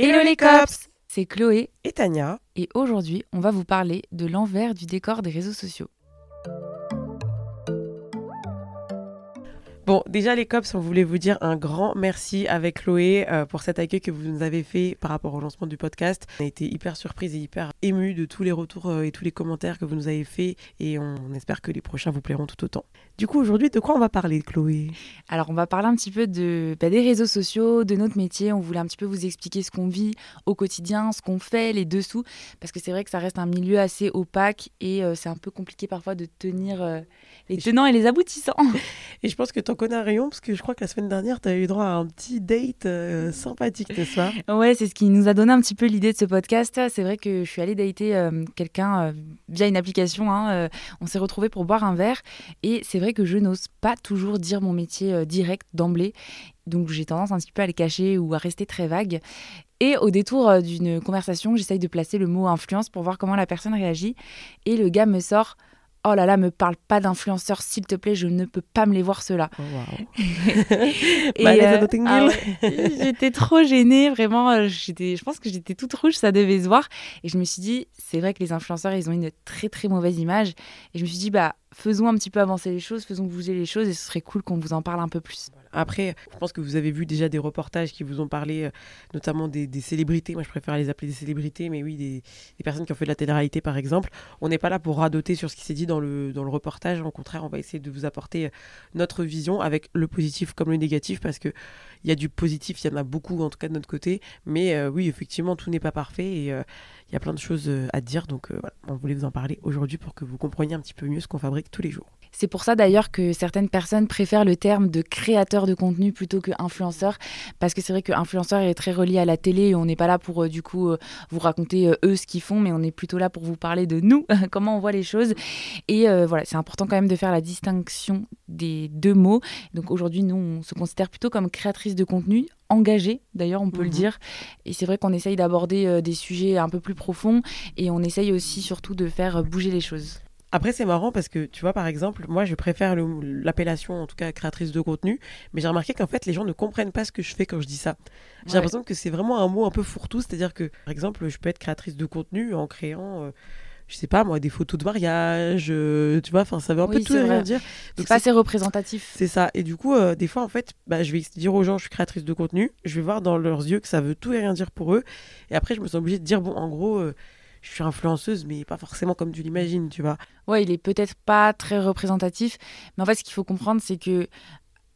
Hello les cops C'est Chloé Et Tania et aujourd'hui on va vous parler de l'envers du décor des réseaux sociaux. Bon, déjà les cops, on voulait vous dire un grand merci avec Chloé euh, pour cet accueil que vous nous avez fait par rapport au lancement du podcast. On a été hyper surprise et hyper ému de tous les retours euh, et tous les commentaires que vous nous avez fait et on, on espère que les prochains vous plairont tout autant. Du coup, aujourd'hui, de quoi on va parler, Chloé? Alors on va parler un petit peu de, bah, des réseaux sociaux, de notre métier. On voulait un petit peu vous expliquer ce qu'on vit au quotidien, ce qu'on fait, les dessous, parce que c'est vrai que ça reste un milieu assez opaque et euh, c'est un peu compliqué parfois de tenir les tenants et les aboutissants. Et je pense que t'en rayon parce que je crois que la semaine dernière, t'as eu droit à un petit date euh, sympathique, n'est-ce pas? Ouais, c'est ce qui nous a donné un petit peu l'idée de ce podcast. C'est vrai que je suis allée dater euh, quelqu'un euh, via une application. hein, euh, on s'est retrouvés pour boire un verre. Et c'est vrai que je n'ose pas toujours dire mon métier direct d'emblée. Donc j'ai tendance un petit peu à le cacher ou à rester très vague. Et au détour d'une conversation, j'essaye de placer le mot influence pour voir comment la personne réagit. Et le gars me sort Oh là là, me parle pas d'influenceurs, s'il te plaît, je ne peux pas me les voir ceux-là. Oh, à euh, ah ouais, j'étais trop gênée, vraiment. euh, J'étais, je pense que j'étais toute rouge, ça devait se voir. Et je me suis dit, c'est vrai que les influenceurs, ils ont une très très mauvaise image. Et je me suis dit, bah, faisons un petit peu avancer les choses, faisons bouger les choses, et ce serait cool qu'on vous en parle un peu plus. Après, je pense que vous avez vu déjà des reportages qui vous ont parlé, euh, notamment des, célébrités. Moi, je préfère les appeler des célébrités, mais oui, des, personnes qui ont fait de la télé-réalité, par exemple. On n'est pas là pour radoter sur ce qui s'est dit dans le, reportage. Au contraire, on va essayer de vous apporter euh, notre vision avec le positif comme le négatif, parce que il y a du positif, il y en a beaucoup, en tout cas de notre côté. Mais euh, oui, effectivement, tout n'est pas parfait et il y a plein de choses à dire. Donc, voilà, on voulait vous en parler aujourd'hui pour que vous compreniez un petit peu mieux ce qu'on fabrique tous les jours. C'est pour ça d'ailleurs que certaines personnes préfèrent le terme de créateur de contenu plutôt que influenceur, parce que c'est vrai que influenceur est très relié à la télé et on n'est pas là pour euh, du coup euh, vous raconter euh, eux ce qu'ils font, mais on est plutôt là pour vous parler de nous, comment on voit les choses. Et voilà, c'est important quand même de faire la distinction des deux mots. Donc aujourd'hui, nous, on se considère plutôt comme créatrice de contenu engagée, d'ailleurs, on peut le Mhm. dire. Et c'est vrai qu'on essaye d'aborder des sujets un peu plus profonds et on essaye aussi surtout de faire bouger les choses. Après, c'est marrant parce que, tu vois, par exemple, moi, je préfère l'appellation, en tout cas, créatrice de contenu, mais j'ai remarqué qu'en fait, les gens ne comprennent pas ce que je fais quand je dis ça. J'ai Ouais. l'impression que c'est vraiment un mot un peu fourre-tout, c'est-à-dire que, par exemple, je peux être créatrice de contenu en créant, euh, je sais pas, moi, des photos de mariage, euh, tu vois, enfin, ça veut un peu tout rien dire. C'est pas assez représentatif. c'est ça. Et du coup, euh, des fois, en fait, bah, je vais dire aux gens, je suis créatrice de contenu. Je vais voir dans leurs yeux que ça veut tout et rien dire pour eux. Et après, je me sens obligée de dire, bon, en gros, euh, je suis influenceuse, mais pas forcément comme tu l'imagines, tu vois. Ouais, il est peut-être pas très représentatif, mais en fait, ce qu'il faut comprendre, c'est que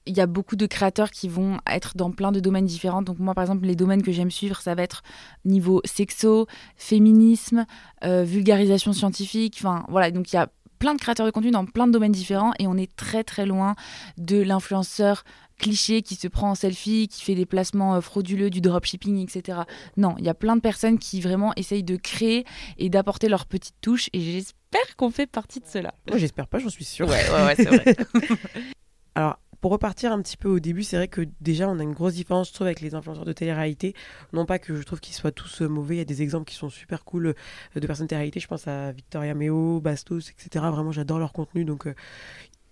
il y a beaucoup de créateurs qui vont être dans plein de domaines différents. Donc moi, par exemple, les domaines que j'aime suivre, ça va être niveau sexo, féminisme, euh, vulgarisation scientifique. Enfin, voilà. Donc il y a plein de créateurs de contenu dans plein de domaines différents et on est très très loin de l'influenceur cliché qui se prend en selfie, qui fait des placements euh, frauduleux, du dropshipping, etc. Non, il y a plein de personnes qui vraiment essayent de créer et d'apporter leur petite touche et j'espère qu'on fait partie de cela. Moi, j'espère pas, j'en suis sûre. Ouais, ouais, ouais, c'est vrai. Alors, pour repartir un petit peu au début, c'est vrai que déjà, on a une grosse différence, je trouve, avec les influenceurs de télé-réalité. Non pas que je trouve qu'ils soient tous euh, mauvais, il y a des exemples qui sont super cool euh, de personnes de télé-réalité. Je pense à Victoria Meo, Bastos, etc. Vraiment, j'adore leur contenu. Donc, euh,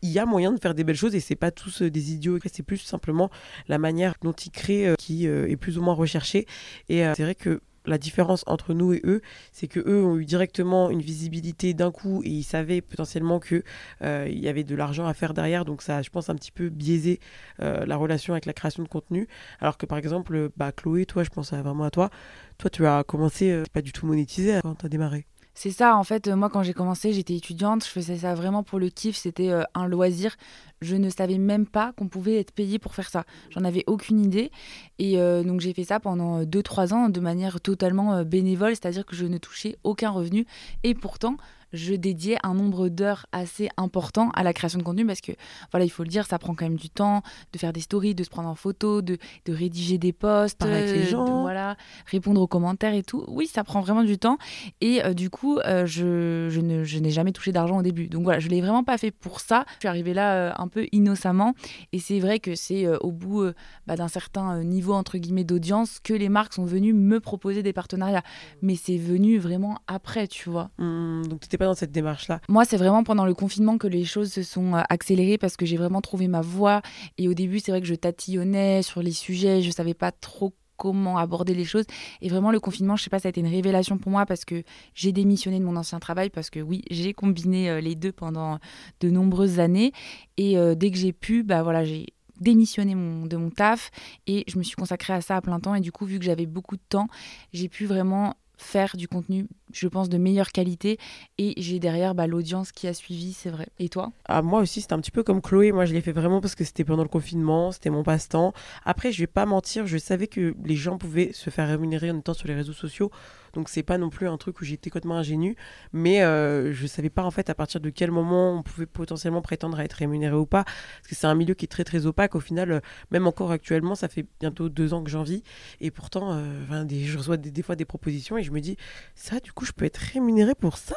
il y a moyen de faire des belles choses et c'est pas tous des idiots. C'est plus simplement la manière dont ils créent qui est plus ou moins recherchée. Et c'est vrai que la différence entre nous et eux, c'est que eux ont eu directement une visibilité d'un coup et ils savaient potentiellement que euh, il y avait de l'argent à faire derrière, donc ça, je pense, un petit peu biaisé euh, la relation avec la création de contenu. Alors que par exemple, bah, Chloé, toi, je pense vraiment à toi. Toi, tu as commencé euh, pas du tout monétisé quand tu as démarré. C'est ça, en fait, euh, moi quand j'ai commencé, j'étais étudiante, je faisais ça vraiment pour le kiff, c'était euh, un loisir. Je ne savais même pas qu'on pouvait être payé pour faire ça. J'en avais aucune idée. Et euh, donc j'ai fait ça pendant 2-3 ans de manière totalement bénévole, c'est-à-dire que je ne touchais aucun revenu. Et pourtant, je dédiais un nombre d'heures assez important à la création de contenu parce que, voilà, il faut le dire, ça prend quand même du temps de faire des stories, de se prendre en photo, de, de rédiger des posts, avec les gens. voilà, répondre aux commentaires et tout. Oui, ça prend vraiment du temps. Et euh, du coup, euh, je, je, ne, je n'ai jamais touché d'argent au début. Donc voilà, je ne l'ai vraiment pas fait pour ça. Je suis arrivée là euh, un peu innocemment. Et c'est vrai que c'est au bout bah, d'un certain niveau, entre guillemets, d'audience que les marques sont venues me proposer des partenariats. Mais c'est venu vraiment après, tu vois. Mmh, donc tu dans cette démarche-là Moi, c'est vraiment pendant le confinement que les choses se sont accélérées parce que j'ai vraiment trouvé ma voie. Et au début, c'est vrai que je tatillonnais sur les sujets, je savais pas trop comment aborder les choses. Et vraiment, le confinement, je sais pas, ça a été une révélation pour moi parce que j'ai démissionné de mon ancien travail parce que oui, j'ai combiné euh, les deux pendant de nombreuses années. Et euh, dès que j'ai pu, bah voilà, j'ai démissionné de mon taf et je me suis consacrée à ça à plein temps. Et du coup, vu que j'avais beaucoup de temps, j'ai pu vraiment faire du contenu, je pense, de meilleure qualité. Et j'ai derrière bah, l'audience qui a suivi, c'est vrai. Et toi? Ah, Moi aussi, c'était un petit peu comme Chloé. Moi, je l'ai fait vraiment parce que c'était pendant le confinement, c'était mon passe-temps. Après, je vais pas mentir, je savais que les gens pouvaient se faire rémunérer en étant sur les réseaux sociaux. Donc, c'est pas non plus un truc où j'étais complètement ingénu. Mais euh, je savais pas en fait à partir de quel moment on pouvait potentiellement prétendre à être rémunéré ou pas. Parce que c'est un milieu qui est très très opaque. Au final, euh, même encore actuellement, ça fait bientôt deux ans que j'en vis. Et pourtant, euh, je reçois des, fois des propositions et je me dis, ça, du coup, je peux être rémunéré pour ça?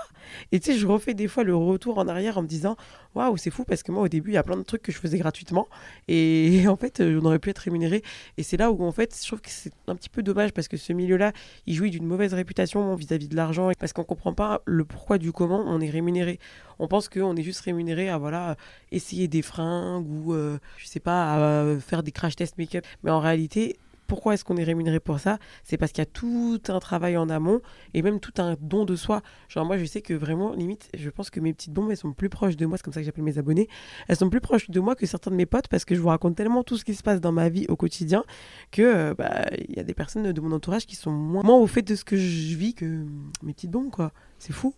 Et tu sais, je refais des fois le retour en arrière en me disant waouh, c'est fou parce que moi au début, il y a plein de trucs que je faisais gratuitement et en fait, on aurait pu être rémunéré. Et c'est là où en fait, je trouve que c'est un petit peu dommage parce que ce milieu-là, il jouit d'une mauvaise réputation vis-à-vis de l'argent parce qu'on comprend pas le pourquoi du comment on est rémunéré. On pense qu'on est juste rémunéré à voilà essayer des fringues ou euh, je sais pas à faire des crash tests make-up, mais en réalité pourquoi est-ce qu'on est rémunéré pour ça C'est parce qu'il y a tout un travail en amont et même tout un don de soi. Genre moi je sais que vraiment, limite, je pense que mes petites bombes, elles sont plus proches de moi, c'est comme ça que j'appelle mes abonnés, elles sont plus proches de moi que certains de mes potes parce que je vous raconte tellement tout ce qui se passe dans ma vie au quotidien que euh, bah, il y a des personnes de mon entourage qui sont moins, au fait de ce que je vis que mes petites bombes, quoi. C'est fou.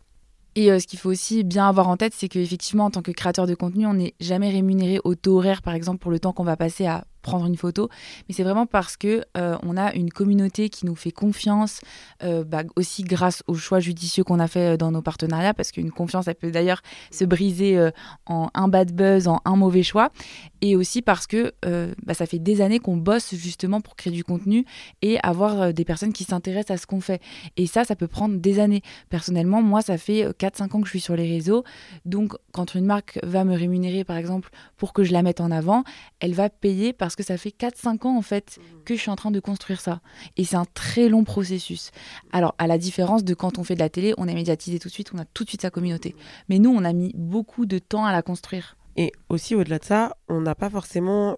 Et euh, ce qu'il faut aussi bien avoir en tête, c'est qu'effectivement, en tant que créateur de contenu, on n'est jamais rémunéré au taux horaire, par exemple, pour le temps qu'on va passer à prendre une photo, mais c'est vraiment parce que euh, on a une communauté qui nous fait confiance, euh, bah, aussi grâce aux choix judicieux qu'on a fait euh, dans nos partenariats, parce qu'une confiance, elle peut d'ailleurs se briser en un bad buzz, en un mauvais choix, et aussi parce que bah, ça fait des années qu'on bosse justement pour créer du contenu et avoir des personnes qui s'intéressent à ce qu'on fait. Et ça, ça peut prendre des années. Personnellement, moi, ça fait 4-5 ans que je suis sur les réseaux, donc quand une marque va me rémunérer, par exemple, pour que je la mette en avant, elle va payer parce que ça fait 4-5 ans en fait mmh. que je suis en train de construire ça. Et c'est un très long processus. Alors, à la différence de quand on fait de la télé, on est médiatisé tout de suite, on a tout de suite sa communauté. Mmh. Mais nous, on a mis beaucoup de temps à la construire. Et aussi, au-delà de ça, on n'a pas forcément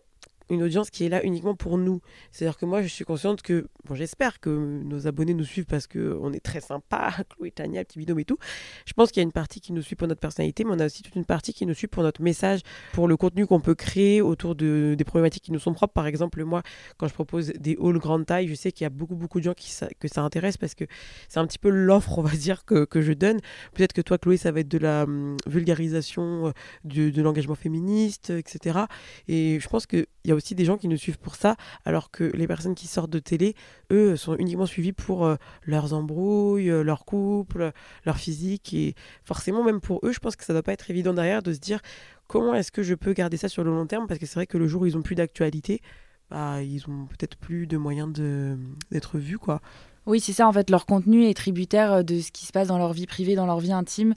une audience qui est là uniquement pour nous. C'est-à-dire que moi, je suis consciente que, bon, j'espère que nos abonnés nous suivent parce qu'on est très sympa, Chloé, Tania, petit binôme et tout. Je pense qu'il y a une partie qui nous suit pour notre personnalité, mais on a aussi toute une partie qui nous suit pour notre message, pour le contenu qu'on peut créer autour de, des problématiques qui nous sont propres. Par exemple, moi, quand je propose des halls grande taille, je sais qu'il y a beaucoup, beaucoup de gens qui que ça intéresse parce que c'est un petit peu l'offre, on va dire, que, que je donne. Peut-être que toi, Chloé, ça va être de la hum, vulgarisation euh, de, de l'engagement féministe, etc. Et je pense qu'il y a aussi des gens qui nous suivent pour ça, alors que les personnes qui sortent de télé, eux, sont uniquement suivis pour euh, leurs embrouilles, euh, leur couple, leur physique. Et forcément, même pour eux, je pense que ça ne doit pas être évident derrière de se dire comment est-ce que je peux garder ça sur le long terme, parce que c'est vrai que le jour où ils ont plus d'actualité, bah, ils ont peut-être plus de moyens d'être vus, quoi. Oui, c'est ça, en fait, leur contenu est tributaire euh, de ce qui se passe dans leur vie privée, dans leur vie intime.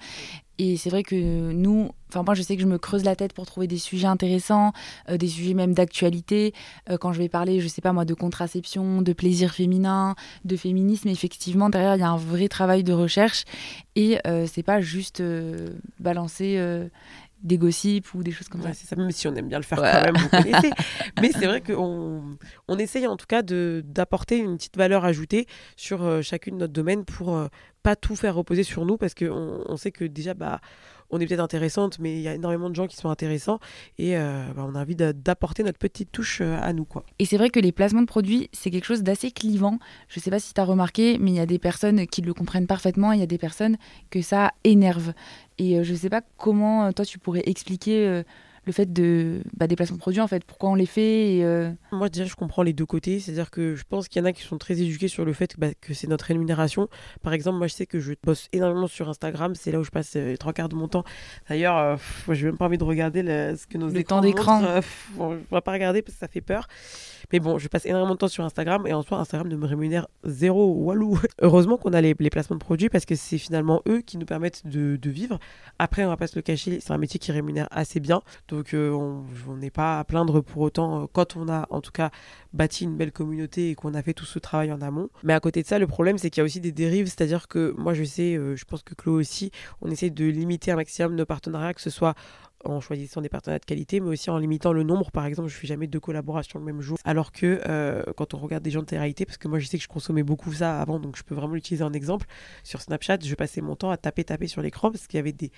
Et c'est vrai que nous, enfin moi je sais que je me creuse la tête pour trouver des sujets intéressants, euh, des sujets même d'actualité. Euh, quand je vais parler, je sais pas moi, de contraception, de plaisir féminin, de féminisme, effectivement derrière il y a un vrai travail de recherche et c'est pas juste balancer des gossips ou des choses comme ça. C'est ça, même si on aime bien le faire quand même, vous connaissez. Mais c'est vrai qu'on on essaye en tout cas d'apporter une petite valeur ajoutée sur euh, chacune de notre domaine pour euh, pas tout faire reposer sur nous parce qu'on on sait que déjà, bah, on est peut-être intéressante, mais il y a énormément de gens qui sont intéressants et euh, bah, on a envie d'apporter notre petite touche à nous. Quoi. Et c'est vrai que les placements de produits, c'est quelque chose d'assez clivant. Je ne sais pas si tu as remarqué, mais il y a des personnes qui le comprennent parfaitement, il y a des personnes que ça énerve. Et je ne sais pas comment toi tu pourrais expliquer le fait de bah, des placements de produits en fait. Pourquoi on les fait et, euh, moi déjà je comprends les deux côtés. C'est à dire que je pense qu'il y en a qui sont très éduqués sur le fait bah, que c'est notre rémunération. Par exemple moi je sais que je bosse énormément sur Instagram. C'est là où je passe euh, les trois quarts de mon temps. D'ailleurs euh, moi j'ai même pas envie de regarder ce que nos le temps d'écran. on va pas regarder parce que ça fait peur. Mais bon, je passe énormément de temps sur Instagram et en soi, Instagram ne me rémunère zéro. Walou. Heureusement qu'on a les, placements de produits parce que c'est finalement eux qui nous permettent de, vivre. Après, on va pas se le cacher, c'est un métier qui rémunère assez bien. Donc, euh, on n'est pas à plaindre pour autant euh, quand on a en tout cas bâti une belle communauté et qu'on a fait tout ce travail en amont. Mais à côté de ça, le problème, c'est qu'il y a aussi des dérives. C'est-à-dire que moi, je sais, euh, je pense que Chloé aussi, on essaie de limiter un maximum nos partenariats, que ce soit en choisissant des partenaires de qualité, mais aussi en limitant le nombre. Par exemple, je fais jamais deux collaborations le même jour. Alors que euh, quand on regarde des gens de télé parce que moi je sais que je consommais beaucoup ça avant, donc je peux vraiment l'utiliser en exemple. Sur Snapchat, je passais mon temps à taper, taper sur l'écran parce qu'il y avait des,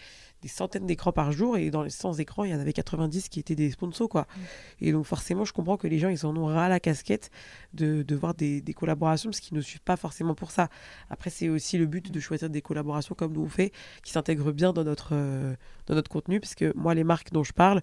des centaines d'écrans par jour et dans les 100 écrans, il y en avait 90 qui étaient des sponsors. Quoi. Mm. Et donc forcément, je comprends que les gens, ils en ont ras la casquette de, de voir des, des, collaborations parce qu'ils ne suivent pas forcément pour ça. Après, c'est aussi le but de choisir des collaborations comme nous on fait, qui s'intègrent bien dans notre, euh, dans notre contenu, parce que moi, les marques dont je parle,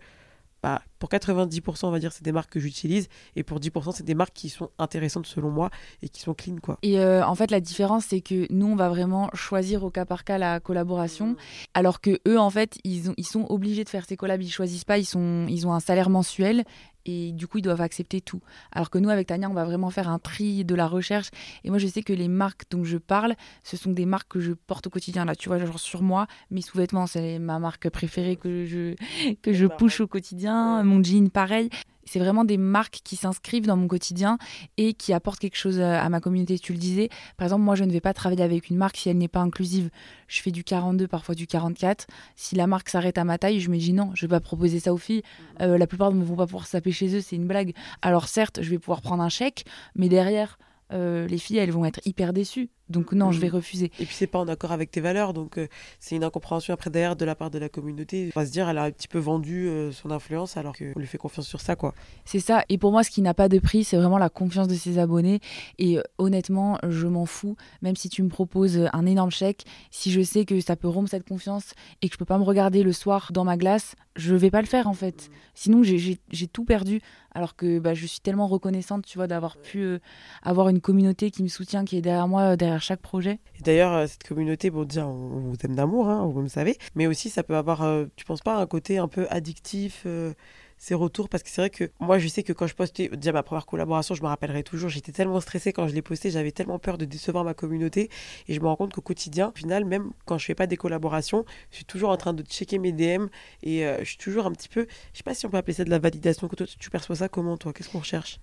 bah, pour 90%, on va dire, c'est des marques que j'utilise. Et pour 10%, c'est des marques qui sont intéressantes selon moi et qui sont clean. Quoi. Et euh, en fait, la différence, c'est que nous, on va vraiment choisir au cas par cas la collaboration. Alors que eux, en fait, ils, ils sont obligés de faire ces collabs. Ils choisissent pas. Ils, sont, ils ont un salaire mensuel et du coup ils doivent accepter tout. Alors que nous avec Tania on va vraiment faire un tri de la recherche. Et moi je sais que les marques dont je parle ce sont des marques que je porte au quotidien là tu vois genre sur moi mes sous-vêtements c'est ma marque préférée que je que je push au quotidien, mon jean pareil c'est vraiment des marques qui s'inscrivent dans mon quotidien et qui apportent quelque chose euh, à ma communauté. Tu le disais, par exemple, moi, je ne vais pas travailler avec une marque si elle n'est pas inclusive. Je fais du 42, parfois du 44. Si la marque s'arrête à ma taille, je me dis non, je ne vais pas proposer ça aux filles. Mmh. Euh, la plupart ne vont pas pouvoir saper chez eux, c'est une blague. Alors certes, je vais pouvoir prendre un chèque, mais derrière, euh, les filles, elles vont être hyper déçues. Donc non, je vais mm. refuser. Et puis c'est pas en accord avec tes valeurs, donc euh, c'est une incompréhension après derrière de la part de la communauté. On va se dire, elle a un petit peu vendu euh, son influence alors qu'on lui fait confiance sur ça, quoi. C'est ça. Et pour moi, ce qui n'a pas de prix, c'est vraiment la confiance de ses abonnés. Et euh, honnêtement, je m'en fous. Même si tu me proposes un énorme chèque, si je sais que ça peut rompre cette confiance et que je peux pas me regarder le soir dans ma glace, je vais pas le faire en fait. Sinon, j'ai tout perdu. Alors que bah, je suis tellement reconnaissante, tu vois, d'avoir pu avoir une communauté qui me soutient, qui est derrière moi, derrière chaque projet. Et d'ailleurs, euh, cette communauté, bon, déjà, on, vous aime d'amour, hein, vous me savez, mais aussi ça peut avoir, euh, tu penses pas, un côté un peu addictif euh, ces retours? Parce que c'est vrai que moi je sais que quand je postais déjà ma première collaboration je me rappellerai toujours j'étais tellement stressée quand je l'ai posté j'avais tellement peur de décevoir ma communauté et je me rends compte qu'au quotidien au final même quand je fais pas des collaborations je suis toujours en train de checker mes DM et je suis toujours un petit peu je sais pas si on peut appeler ça de la validation tu perçois ça comment toi? Qu'est-ce qu'on recherche?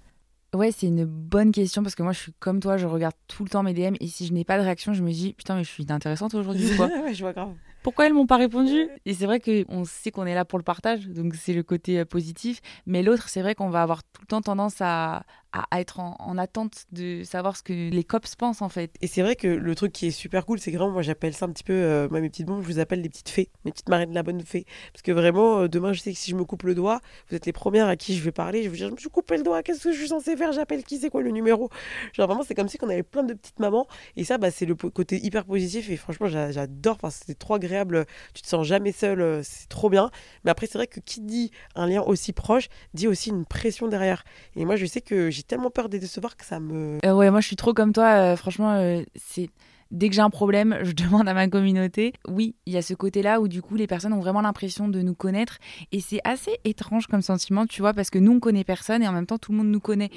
Ouais, c'est une bonne question parce que moi, je suis comme toi, je regarde tout le temps mes DM et si je n'ai pas de réaction, je me dis putain, mais je suis intéressante aujourd'hui quoi. ouais, je vois grave. Pourquoi elles m'ont pas répondu? Et c'est vrai qu'on sait qu'on est là pour le partage, donc c'est le côté euh, positif. Mais l'autre, c'est vrai qu'on va avoir tout le temps tendance à, à, être en, attente de savoir ce que les cops pensent en fait. Et c'est vrai que le truc qui est super cool, c'est que vraiment, moi j'appelle ça un petit peu, euh, mes petites bombes, je vous appelle les petites fées, mes petites marines de la bonne fée. Parce que vraiment, euh, demain, je sais que si je me coupe le doigt, vous êtes les premières à qui je vais parler. Je vais dire, je me suis coupé le doigt, qu'est-ce que je suis censée faire J'appelle qui C'est quoi le numéro? Genre vraiment, c'est comme si on avait plein de petites mamans. Et ça, bah, c'est le côté hyper positif. Et franchement, j'adore. Enfin, c'est trop agréable. Tu te sens jamais seul. Euh, c'est trop bien. Mais après, c'est vrai que qui dit un lien aussi proche, dit aussi une pression derrière. Et moi, je sais que j'ai tellement peur de décevoir que ça me. Euh, ouais, moi je suis trop comme toi. Euh, franchement, euh, c'est dès que j'ai un problème, je demande à ma communauté. Oui, il y a ce côté-là où du coup les personnes ont vraiment l'impression de nous connaître et c'est assez étrange comme sentiment, tu vois, parce que nous on connaît personne et en même temps tout le monde nous connaît.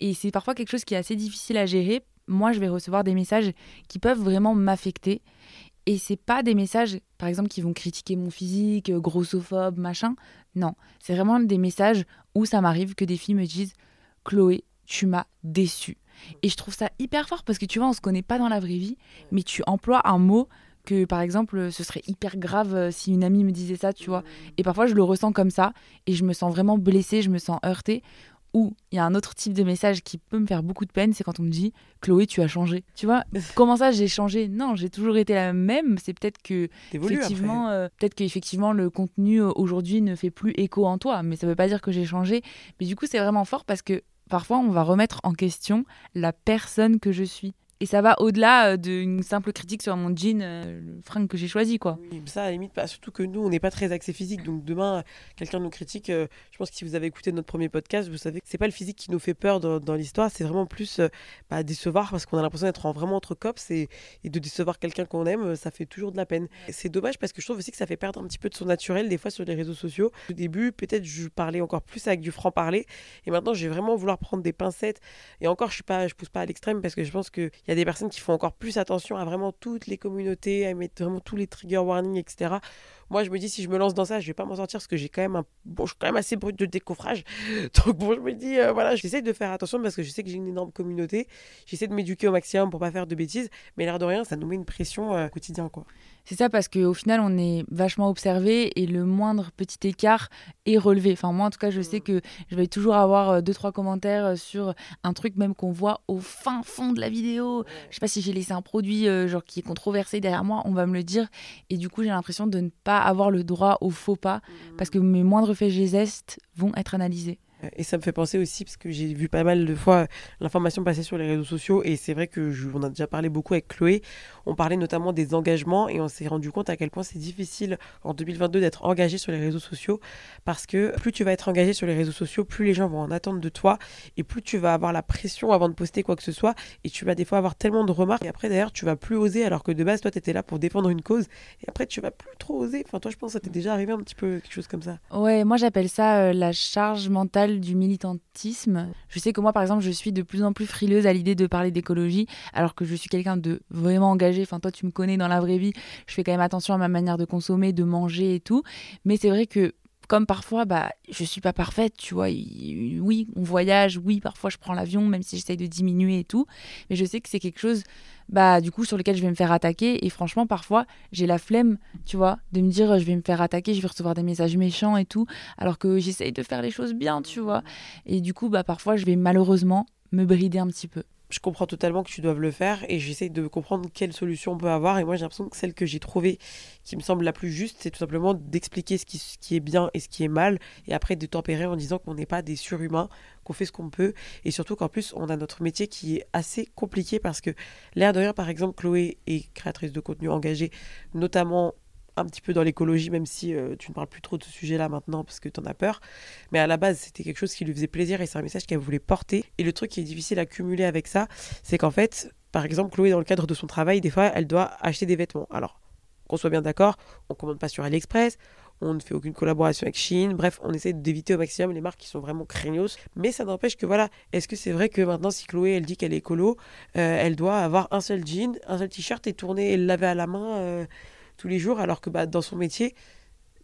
Et c'est parfois quelque chose qui est assez difficile à gérer. Moi, je vais recevoir des messages qui peuvent vraiment m'affecter. Et c'est pas des messages, par exemple, qui vont critiquer mon physique, grossophobe, machin. Non, c'est vraiment des messages où ça m'arrive que des filles me disent Chloé, tu m'as déçu. Et je trouve ça hyper fort parce que tu vois, on se connaît pas dans la vraie vie, mais tu emploies un mot que par exemple, ce serait hyper grave euh, si une amie me disait ça, tu vois. Et parfois, je le ressens comme ça et je me sens vraiment blessée, je me sens heurtée. Ou il y a un autre type de message qui peut me faire beaucoup de peine, c'est quand on me dit Chloé, tu as changé. Tu vois, comment ça j'ai changé? Non, j'ai toujours été la même. C'est peut-être que effectivement, euh, peut-être qu'effectivement le contenu euh, aujourd'hui ne fait plus écho en toi, mais ça veut pas dire que j'ai changé. Mais du coup, c'est vraiment fort parce que parfois on va remettre en question la personne que je suis. Et ça va au-delà euh, d'une simple critique sur mon jean, euh, le fringue que j'ai choisi, quoi. Ça, à la limite, pas. Surtout que nous, on n'est pas très axé physique. Donc demain, quelqu'un nous critique. euh, je pense que si vous avez écouté notre premier podcast, vous savez que c'est pas le physique qui nous fait peur dans, l'histoire. C'est vraiment plus bah, décevoir parce qu'on a l'impression d'être en- vraiment entre cops et, de décevoir quelqu'un qu'on aime, ça fait toujours de la peine. C'est dommage parce que je trouve aussi que ça fait perdre un petit peu de son naturel des fois sur les réseaux sociaux. Au début, peut-être je parlais encore plus avec du franc-parler. Et maintenant, j'ai vraiment vouloir prendre des pincettes. Et encore, je suis pas, je pousse pas à l'extrême parce que je pense qu'il y a des personnes qui font encore plus attention à vraiment toutes les communautés, à mettre vraiment tous les trigger warnings, etc. Moi, je me dis, si je me lance dans ça, je vais pas m'en sortir parce que j'ai quand même un. Bon, je suis quand même assez brute de décoffrage. Donc, bon, je me dis, euh, voilà, j'essaie de faire attention parce que je sais que j'ai une énorme communauté. J'essaie de m'éduquer au maximum pour pas faire de bêtises. Mais l'air de rien, ça nous met une pression euh, quotidienne, quoi. C'est ça parce qu'au final, on est vachement observé et le moindre petit écart est relevé. Enfin, moi, en tout cas, je sais que je vais toujours avoir euh, deux, trois commentaires euh, sur un truc même qu'on voit au fin fond de la vidéo. Je sais pas si j'ai laissé un produit euh, genre qui est controversé derrière moi, on va me le dire. Et du coup, j'ai l'impression de ne pas avoir le droit au faux pas parce que mes moindres faits gestes vont être analysés. Et ça me fait penser aussi, parce que j'ai vu pas mal de fois l'information passer sur les réseaux sociaux, et c'est vrai que je, on a déjà parlé beaucoup avec Chloé, on parlait notamment des engagements, et on s'est rendu compte à quel point c'est difficile en 2022 d'être engagé sur les réseaux sociaux, parce que plus tu vas être engagé sur les réseaux sociaux, plus les gens vont en attendre de toi, et plus tu vas avoir la pression avant de poster quoi que ce soit, et tu vas des fois avoir tellement de remarques, et après d'ailleurs tu vas plus oser, alors que de base toi tu étais là pour défendre une cause, et après tu vas plus trop oser, enfin toi je pense que ça t'est déjà arrivé un petit peu quelque chose comme ça. Ouais, moi j'appelle ça euh, la charge mentale du militantisme. Je sais que moi, par exemple, je suis de plus en plus frileuse à l'idée de parler d'écologie, alors que je suis quelqu'un de vraiment engagé. Enfin, toi, tu me connais dans la vraie vie. Je fais quand même attention à ma manière de consommer, de manger et tout. Mais c'est vrai que comme parfois, bah, je suis pas parfaite, tu vois. Oui, on voyage, oui, parfois je prends l'avion, même si j'essaye de diminuer et tout. Mais je sais que c'est quelque chose, bah, du coup, sur lequel je vais me faire attaquer. Et franchement, parfois, j'ai la flemme, tu vois, de me dire, je vais me faire attaquer, je vais recevoir des messages méchants et tout, alors que j'essaye de faire les choses bien, tu vois. Et du coup, bah, parfois, je vais malheureusement me brider un petit peu. Je comprends totalement que tu doives le faire et j'essaie de comprendre quelle solution on peut avoir. Et moi, j'ai l'impression que celle que j'ai trouvée qui me semble la plus juste, c'est tout simplement d'expliquer ce qui, ce qui est bien et ce qui est mal et après de tempérer en disant qu'on n'est pas des surhumains, qu'on fait ce qu'on peut et surtout qu'en plus, on a notre métier qui est assez compliqué parce que l'air de rien, par exemple, Chloé est créatrice de contenu engagée, notamment un petit peu dans l'écologie, même si euh, tu ne parles plus trop de ce sujet-là maintenant parce que tu en as peur. Mais à la base, c'était quelque chose qui lui faisait plaisir et c'est un message qu'elle voulait porter. Et le truc qui est difficile à cumuler avec ça, c'est qu'en fait, par exemple, Chloé, dans le cadre de son travail, des fois, elle doit acheter des vêtements. Alors, qu'on soit bien d'accord, on commande pas sur AliExpress, on ne fait aucune collaboration avec Chine, bref, on essaie d'éviter au maximum les marques qui sont vraiment craignos. Mais ça n'empêche que voilà, est-ce que c'est vrai que maintenant, si Chloé, elle dit qu'elle est écolo, euh, elle doit avoir un seul jean, un seul t-shirt et tourner et le laver à la main euh, tous les jours, alors que bah, dans son métier,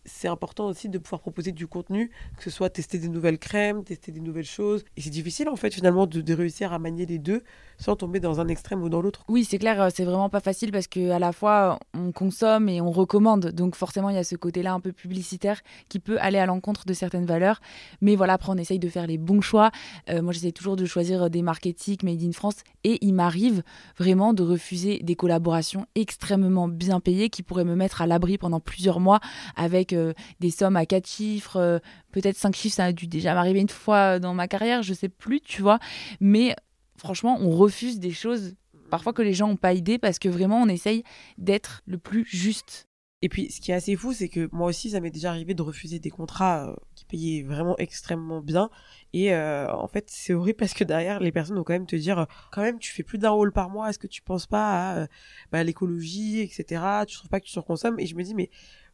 c'est important aussi de pouvoir proposer du contenu, que ce soit tester des nouvelles crèmes, tester des nouvelles choses. Et c'est difficile en fait finalement de, réussir à manier les deux sans tomber dans un extrême ou dans l'autre. Oui, c'est clair, euh, c'est vraiment pas facile parce que à la fois on consomme et on recommande, donc forcément il y a ce côté-là un peu publicitaire qui peut aller à l'encontre de certaines valeurs. Mais voilà, après on essaye de faire les bons choix. Euh, moi j'essaie toujours de choisir des marques éthiques made in France et il m'arrive vraiment de refuser des collaborations extrêmement bien payées qui pourraient me mettre à l'abri pendant plusieurs mois avec euh, des sommes à quatre chiffres, euh, peut-être cinq chiffres, ça a dû déjà m'arriver une fois dans ma carrière, je sais plus, tu vois. Mais franchement, on refuse des choses parfois que les gens n'ont pas idée parce que vraiment on essaye d'être le plus juste. Et puis ce qui est assez fou, c'est que moi aussi ça m'est déjà arrivé de refuser des contrats euh, qui payaient vraiment extrêmement bien. Et euh, en fait c'est horrible parce que derrière les personnes vont quand même te dire euh, quand même tu fais plus d'un rôle par mois, est-ce que tu penses pas à euh, bah, l'écologie, etc. Tu trouves pas que tu surconsommes? Et je me dis mais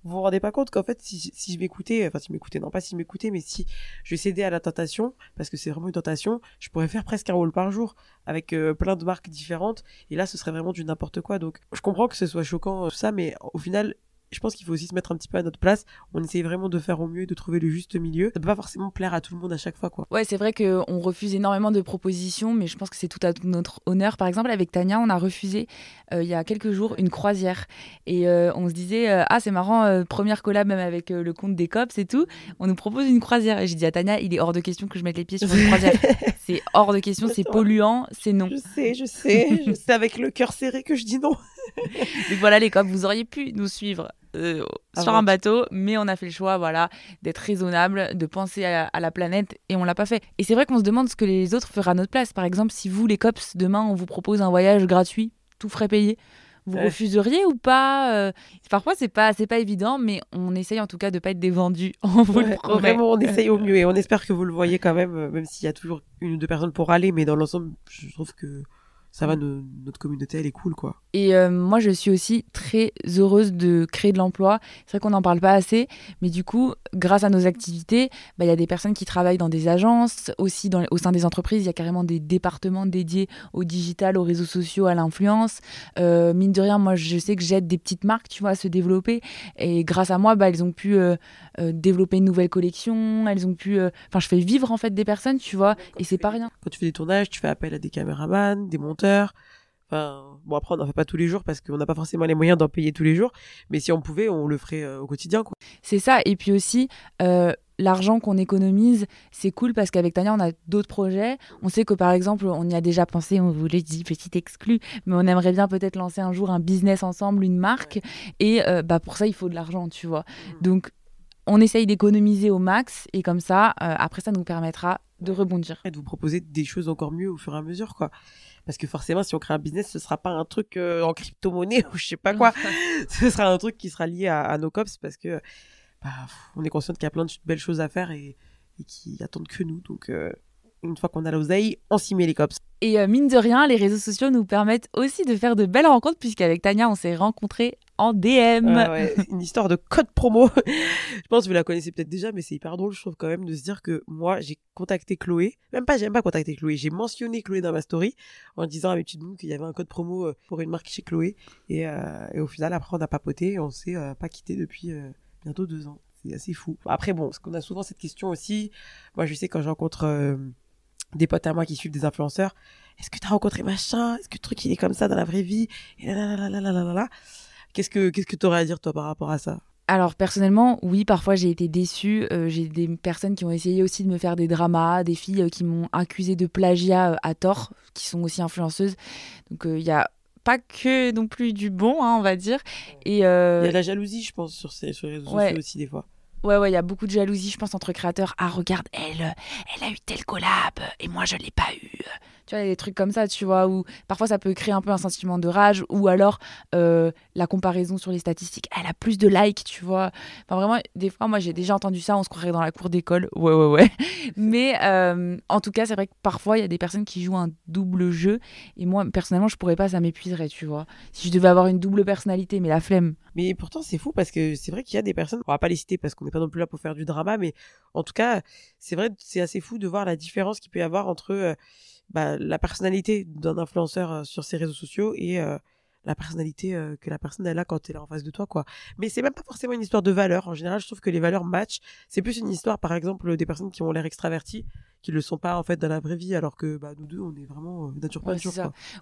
vous vous rendez pas compte qu'en fait, si, je m'écoutais, enfin, si je m'écoutais, non pas si je m'écoutais, mais si je cédais à la tentation, parce que c'est vraiment une tentation, je pourrais faire presque un rôle par jour avec euh, plein de marques différentes. Et là, ce serait vraiment du n'importe quoi. Donc, je comprends que ce soit choquant, euh, tout ça, mais au final, je pense qu'il faut aussi se mettre un petit peu à notre place. On essaye vraiment de faire au mieux et de trouver le juste milieu. Ça peut pas forcément plaire à tout le monde à chaque fois, quoi. Ouais, c'est vrai qu'on refuse énormément de propositions, mais je pense que c'est tout à notre honneur. Par exemple, avec Tania, on a refusé euh, il y a quelques jours une croisière. Et euh, on se disait, euh, ah, c'est marrant, première collab même avec le compte des cops et tout. On nous propose une croisière. Et j'ai dit à Tania, il est hors de question que je mette les pieds sur une croisière. c'est hors de question, c'est polluant, c'est non. Je sais, je sais, je sais avec le cœur serré que je dis non. Donc voilà, les cops, vous auriez pu nous suivre euh, sur un bateau, mais on a fait le choix, voilà, d'être raisonnable, de penser à, la planète, et on l'a pas fait. Et c'est vrai qu'on se demande ce que les autres feraient à notre place. Par exemple, si vous, les cops, demain, on vous propose un voyage gratuit, tout frais payé, vous refuseriez ou pas euh, Parfois, c'est pas, c'est pas évident, mais on essaye en tout cas de pas être des vendus. On vous le promet. Vraiment, on essaye au mieux et on espère que vous le voyez quand même, euh, même s'il y a toujours une ou deux personnes pour aller, mais dans l'ensemble, je trouve que ça va, notre communauté, elle est cool, quoi. Et euh, moi, je suis aussi très heureuse de créer de l'emploi. C'est vrai qu'on n'en parle pas assez, mais du coup, grâce à nos activités, bah, il y a des personnes qui travaillent dans des agences, aussi dans, au sein des entreprises, il y a carrément des départements dédiés au digital, aux réseaux sociaux, à l'influence. Euh, mine de rien, moi, je sais que j'aide des petites marques, tu vois, à se développer. Et grâce à moi, bah, elles ont pu euh, développer une nouvelle collection, elles ont pu... Enfin, je fais vivre, en fait, des personnes, tu vois, et c'est pas rien. Quand tu fais des tournages, tu fais appel à des caméramans, des monteurs, Enfin, bon, après, on n'en fait pas tous les jours parce qu'on n'a pas forcément les moyens d'en payer tous les jours. Mais si on pouvait, on le ferait euh, au quotidien. C'est ça. Et puis aussi, euh, l'argent qu'on économise, c'est cool parce qu'avec Tania, on a d'autres projets. On sait que par exemple, on y a déjà pensé, on vous l'a dit, petit exclu, mais on aimerait bien peut-être lancer un jour un business ensemble, une marque. Et euh, bah, pour ça, il faut de l'argent, tu vois. Mmh. Donc, on essaye d'économiser au max et comme ça, après, ça nous permettra de rebondir. Et de vous proposer des choses encore mieux au fur et à mesure, quoi. Parce que forcément, si on crée un business, ce sera pas un truc euh, en crypto-monnaie ou je sais pas quoi. ce sera un truc qui sera lié à, nos cops parce que bah, on est conscient qu'il y a plein de belles choses à faire et, qui attendent que nous. Donc, euh, une fois qu'on a l'oseille, on s'y met les cops. Et euh, mine de rien, les réseaux sociaux nous permettent aussi de faire de belles rencontres, puisqu'avec Tania, on s'est rencontrés en DM. une histoire de code promo. je pense que vous la connaissez peut-être déjà, mais c'est hyper drôle, je trouve, quand même, de se dire que moi, j'ai contacté Chloé. Même pas, j'aime pas contacté Chloé. J'ai mentionné Chloé dans ma story en disant à mes petites qu'il y avait un code promo euh, pour une marque chez Chloé. Et, euh, et au final, après, on a papoté et on s'est pas quitté depuis bientôt deux ans. C'est assez fou. Après, bon, parce qu'on a souvent cette question aussi. Moi, je sais quand je rencontre des potes à moi qui suivent des influenceurs. Est-ce que tu as rencontré machin? Est-ce que le truc il est comme ça dans la vraie vie? Et là, là, là, là, là, là, Qu'est-ce que qu'est-ce que tu aurais à dire toi par rapport à ça? Alors personnellement, oui, parfois j'ai été déçue. Euh, j'ai des personnes qui ont essayé aussi de me faire des dramas, des filles euh, qui m'ont accusé de plagiat euh, à tort, qui sont aussi influenceuses. Donc il y a pas que non plus du bon, hein, on va dire. Et il y a de la jalousie, je pense, sur ces, sur les réseaux sociaux aussi des fois. Ouais, ouais, il y a beaucoup de jalousie, je pense, entre créateurs. Ah, regarde, elle, elle a eu tel collab et moi, je l'ai pas eu. Tu vois, des trucs comme ça, tu vois, où parfois ça peut créer un peu un sentiment de rage ou alors euh, la comparaison sur les statistiques. Elle a plus de likes, tu vois. Enfin, vraiment, des fois, moi, j'ai déjà entendu ça, on se croirait dans la cour d'école. Ouais, ouais, ouais. Mais euh, en tout cas, c'est vrai que parfois, il y a des personnes qui jouent un double jeu. Et moi, personnellement, je pourrais pas, ça m'épuiserait, tu vois. Si je devais avoir une double personnalité, mais la flemme. Mais pourtant, c'est fou parce que c'est vrai qu'il y a des personnes, on va pas les citer parce qu'on n'est pas non plus là pour faire du drama, mais en tout cas, c'est vrai, c'est assez fou de voir la différence qu'il peut y avoir entre euh, bah, la personnalité d'un influenceur euh, sur ses réseaux sociaux et euh, la personnalité que la personne a quand elle est en face de toi quoi. Mais c'est même pas forcément une histoire de valeur en général je trouve que les valeurs matchent. C'est plus une histoire par exemple des personnes qui ont l'air extraverties qui le sont pas en fait dans la vraie vie alors que bah, nous deux on est vraiment euh, nature nature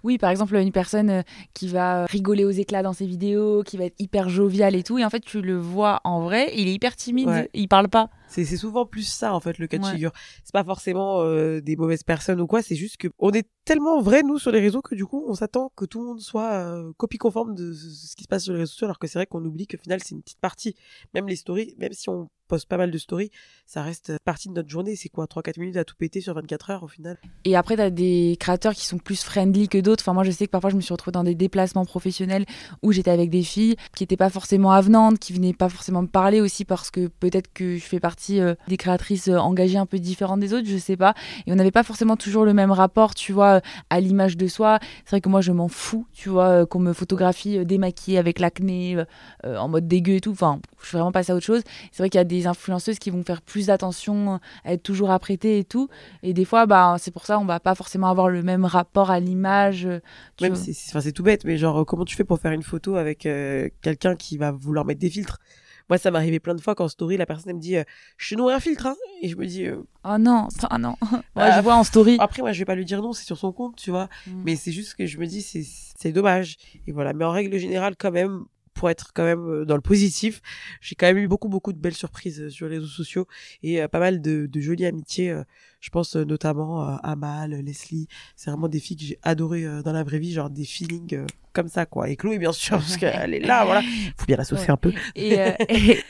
oui par exemple une personne euh, qui va rigoler aux éclats dans ses vidéos qui va être hyper joviale et tout et en fait tu le vois en vrai il est hyper timide. Il parle pas. C'est souvent plus ça en fait le cas de figure. C'est pas forcément euh, des mauvaises personnes ou quoi c'est juste que on est tellement vrai nous sur les réseaux que du coup on s'attend que tout le monde soit copie conforme de ce qui se passe sur les réseaux sociaux alors que c'est vrai qu'on oublie qu'au final c'est une petite partie. Même les stories même si on poste pas mal de stories, ça reste partie de notre journée. C'est quoi 3-4 minutes à tout péter sur 24 heures au final? Et après, tu as des créateurs qui sont plus friendly que d'autres. Enfin, moi, je sais que parfois, je me suis retrouvée dans des déplacements professionnels où j'étais avec des filles qui n'étaient pas forcément avenantes, qui venaient pas forcément me parler aussi parce que peut-être que je fais partie euh, des créatrices euh, engagées un peu différentes des autres, je sais pas. Et on n'avait pas forcément toujours le même rapport, tu vois, à l'image de soi. C'est vrai que moi, je m'en fous, tu vois, euh, qu'on me photographie démaquillée avec l'acné, en mode dégueu et tout. Enfin, je suis vraiment passer à autre chose. C'est vrai qu'il y a des influenceuses qui vont faire plus attention à être toujours apprêtées et tout. Et des fois, bah, c'est pour ça on va pas forcément avoir le même rapport à l'image. Même c'est tout bête, mais genre, comment tu fais pour faire une photo avec euh, quelqu'un qui va vouloir mettre des filtres? Moi, ça m'arrivait plein de fois qu'en story, la personne me dit euh, Je te nourris un filtre, hein Et je me dis euh, Oh non, ah non. moi, je vois en story. Après, moi, je vais pas lui dire non, c'est sur son compte, tu vois. Mm. Mais c'est juste que je me dis C'est dommage. Et voilà. Mais en règle générale, quand même, pour être quand même euh, dans le positif, j'ai quand même eu beaucoup beaucoup de belles surprises euh, sur les réseaux sociaux et pas mal de, de jolies amitiés. je pense notamment à Amal, Leslie. C'est vraiment des filles que j'ai adorées dans la vraie vie, genre des feelings comme ça quoi. Et Chloé bien sûr parce qu'elle est là, voilà. Faut bien la saucer un peu. Et,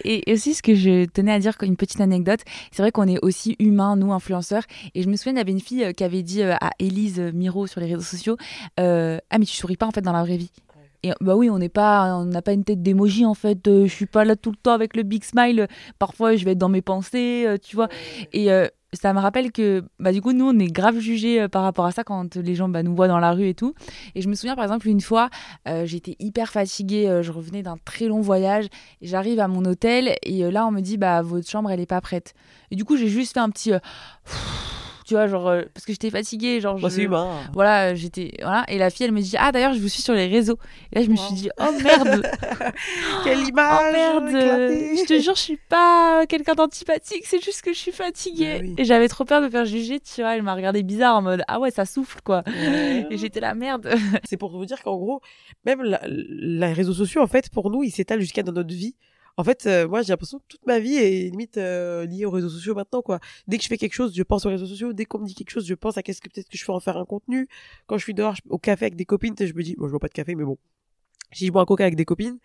et, et, aussi ce que je tenais à dire, une petite anecdote, c'est vrai qu'on est aussi humains nous influenceurs. Et je me souviens, il y avait une fille qui avait dit à Élise Miro sur les réseaux sociaux, ah mais tu souris pas en fait dans la vraie vie. Et bah oui, on n'est pas, on n'a pas une tête d'émoji en fait. Euh, je suis pas là tout le temps avec le big smile. Parfois, je vais être dans mes pensées, euh, tu vois. Et euh, ça me rappelle que bah du coup nous on est grave jugés par rapport à ça quand les gens bah, nous voient dans la rue et tout et je me souviens par exemple une fois j'étais hyper fatiguée je revenais d'un très long voyage j'arrive à mon hôtel et là on me dit bah votre chambre elle est pas prête et du coup j'ai juste fait un petit tu vois, genre, euh, parce que j'étais fatiguée, genre. Bah, je, Voilà, j'étais. Voilà, et la fille, elle me dit, ah, d'ailleurs, je vous suis sur les réseaux. Et là, je me suis dit, oh merde Quelle image Oh merde Je te jure, je suis pas quelqu'un d'antipathique, c'est juste que je suis fatiguée. Bah et j'avais trop peur de faire juger, tu vois, elle m'a regardé bizarre en mode, ah ouais, ça souffle, quoi. Et j'étais la merde. c'est pour vous dire qu'en gros, même les réseaux sociaux, en fait, pour nous, ils s'étalent jusqu'à dans notre vie. En fait, euh, moi, j'ai l'impression que toute ma vie est limite euh, liée aux réseaux sociaux maintenant, quoi. Dès que je fais quelque chose, je pense aux réseaux sociaux. Dès qu'on me dit quelque chose, je pense à qu'est-ce que peut-être que je fais en faire un contenu. Quand je suis dehors, au café avec des copines, je me dis, bon, je bois pas de café, mais bon, si je bois un coca avec des copines,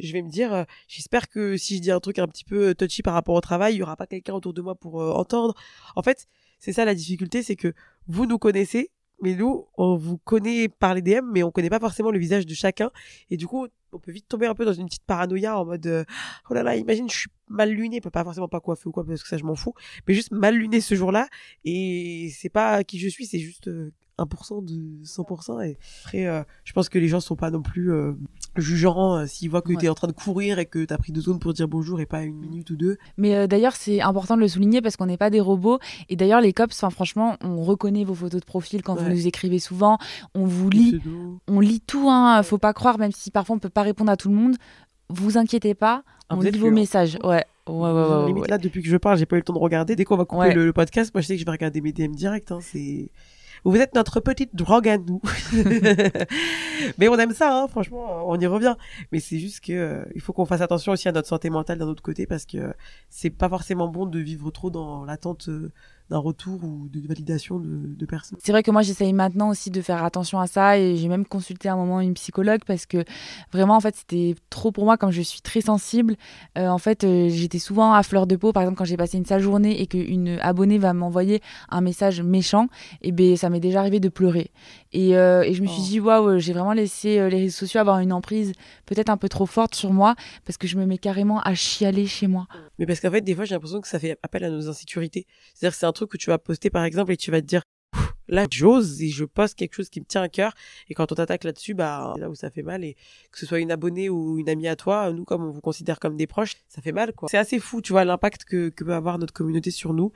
je vais me dire, euh, j'espère que si je dis un truc un petit peu touchy par rapport au travail, il y aura pas quelqu'un autour de moi pour entendre. En fait, c'est ça la difficulté, c'est que vous nous connaissez, mais nous, on vous connaît par les DM, mais on connaît pas forcément le visage de chacun. Et du coup, on peut vite tomber un peu dans une petite paranoïa en mode euh, oh là là imagine je suis mal luné pas forcément pas coiffé ou quoi parce que ça je m'en fous. Mais juste mal luné ce jour-là. Et c'est pas qui je suis c'est juste euh, 1% de 100% et après euh, je pense que les gens sont pas non plus euh, jugeants euh, s'ils voient que tu es en train de courir et que tu as pris deux secondes pour dire bonjour et pas une minute ou deux. Mais d'ailleurs c'est important de le souligner parce qu'on n'est pas des robots et d'ailleurs les cops enfin franchement on reconnaît vos photos de profil quand vous nous écrivez souvent, on vous lit, on lit tout hein, faut pas croire même si parfois on peut pas répondre à tout le monde, vous inquiétez pas, on lit vos messages. Ouais. Ouais, ouais, limite là depuis que je parle j'ai pas eu le temps de regarder. Dès qu'on va couper le, podcast moi je sais que je vais regarder mes DM direct hein, c'est vous êtes notre petite drogue à nous. mais on aime ça, hein, franchement, on y revient. Mais c'est juste que euh, il faut qu'on fasse attention aussi à notre santé mentale d'un autre côté parce que c'est pas forcément bon de vivre trop dans l'attente euh, d'un retour ou de validation de, personnes. C'est vrai que moi j'essaye maintenant aussi de faire attention à ça et j'ai même consulté à un moment une psychologue parce que vraiment en fait c'était trop pour moi comme je suis très sensible. Euh, en fait euh, j'étais souvent à fleur de peau par exemple quand j'ai passé une sale journée et qu'une abonnée va m'envoyer un message méchant et eh ben ça m'est déjà arrivé de pleurer. Et, euh, et je me suis oh. dit waouh j'ai vraiment laissé les réseaux sociaux avoir une emprise peut-être un peu trop forte sur moi parce que je me mets carrément à chialer chez moi. Mais parce qu'en fait des fois j'ai l'impression que ça fait appel à nos insécurités. C'est-à-dire c'est un truc que tu vas poster par exemple et tu vas te dire là j'ose et je poste quelque chose qui me tient à cœur et quand on t'attaque là-dessus bah là où ça fait mal et que ce soit une abonnée ou une amie à toi nous comme on vous considère comme des proches ça fait mal quoi c'est assez fou tu vois l'impact que, que peut avoir notre communauté sur nous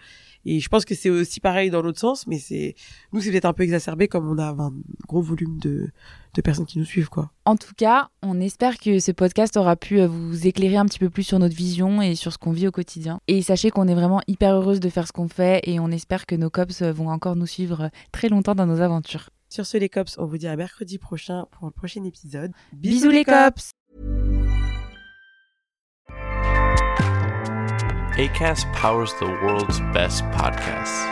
et je pense que c'est aussi pareil dans l'autre sens mais c'est nous c'est peut-être un peu exacerbé comme on a un gros volume de de personnes qui nous suivent quoi. En tout cas, on espère que ce podcast aura pu euh, vous éclairer un petit peu plus sur notre vision et sur ce qu'on vit au quotidien. Et sachez qu'on est vraiment hyper heureuse de faire ce qu'on fait et on espère que nos cops vont encore nous suivre très longtemps dans nos aventures. Sur ce les cops, on vous dit à mercredi prochain pour le prochain épisode. Bisous, les cops. ACAST powers the world's best podcasts.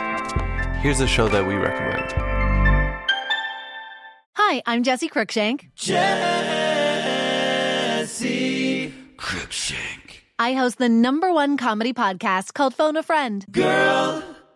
Here's a show that we recommend. Hi, I'm Jesse Cruikshank. Jesse Cruikshank. I host the number one comedy podcast called Phone a Friend. Girl,